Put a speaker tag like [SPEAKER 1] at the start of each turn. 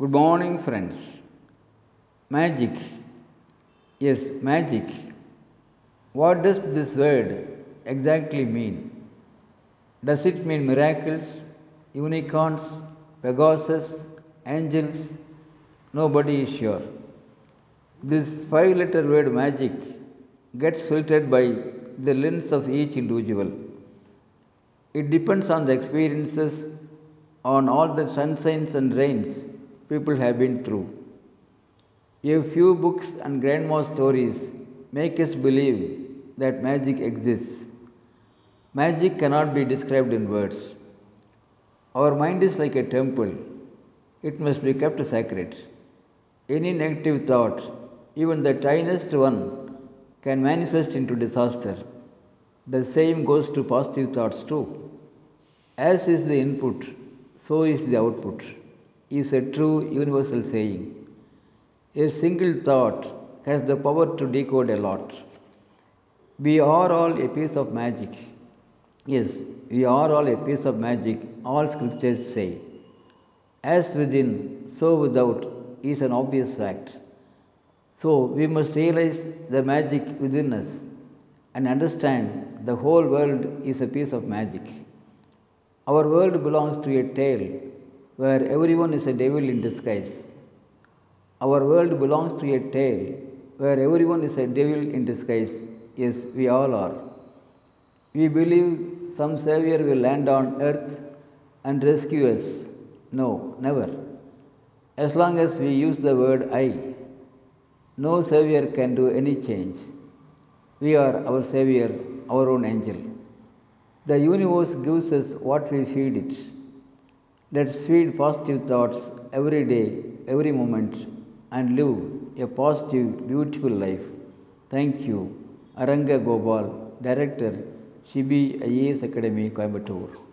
[SPEAKER 1] Good morning, friends. Magic. Yes, magic. What does this word exactly mean? Does it mean miracles, unicorns, Pegasus, angels? Nobody is sure. This five letter word magic gets filtered by the lens of each individual. It depends on the experiences, on all the sunshines and rains people have been through. A few books and grandma stories make us believe that magic exists. Magic cannot be described in words. Our mind is like a temple, it must be kept sacred. Any negative thought, even the tiniest one, can manifest into disaster. The same goes to positive thoughts too. As is the input, so is the output, is a true universal saying. A single thought has the power to decode a lot. We are all a piece of magic. Yes, we are all a piece of magic, all scriptures say. As within, so without is an obvious fact. So we must realize the magic within us and understand the whole world is a piece of magic. Our world belongs to a tale where everyone is a devil in disguise. Our world belongs to a tale where everyone is a devil in disguise. Yes, we all are. We believe some Savior will land on earth and rescue us. No, never. As long as we use the word I, no Savior can do any change. We are our Savior, our own angel. The universe gives us what we feed it. Let's feed positive thoughts every day, every moment, and live a positive, beautiful life. Thank you. Aranga Gopal, Director, Shibi IAS Academy, Coimbatore.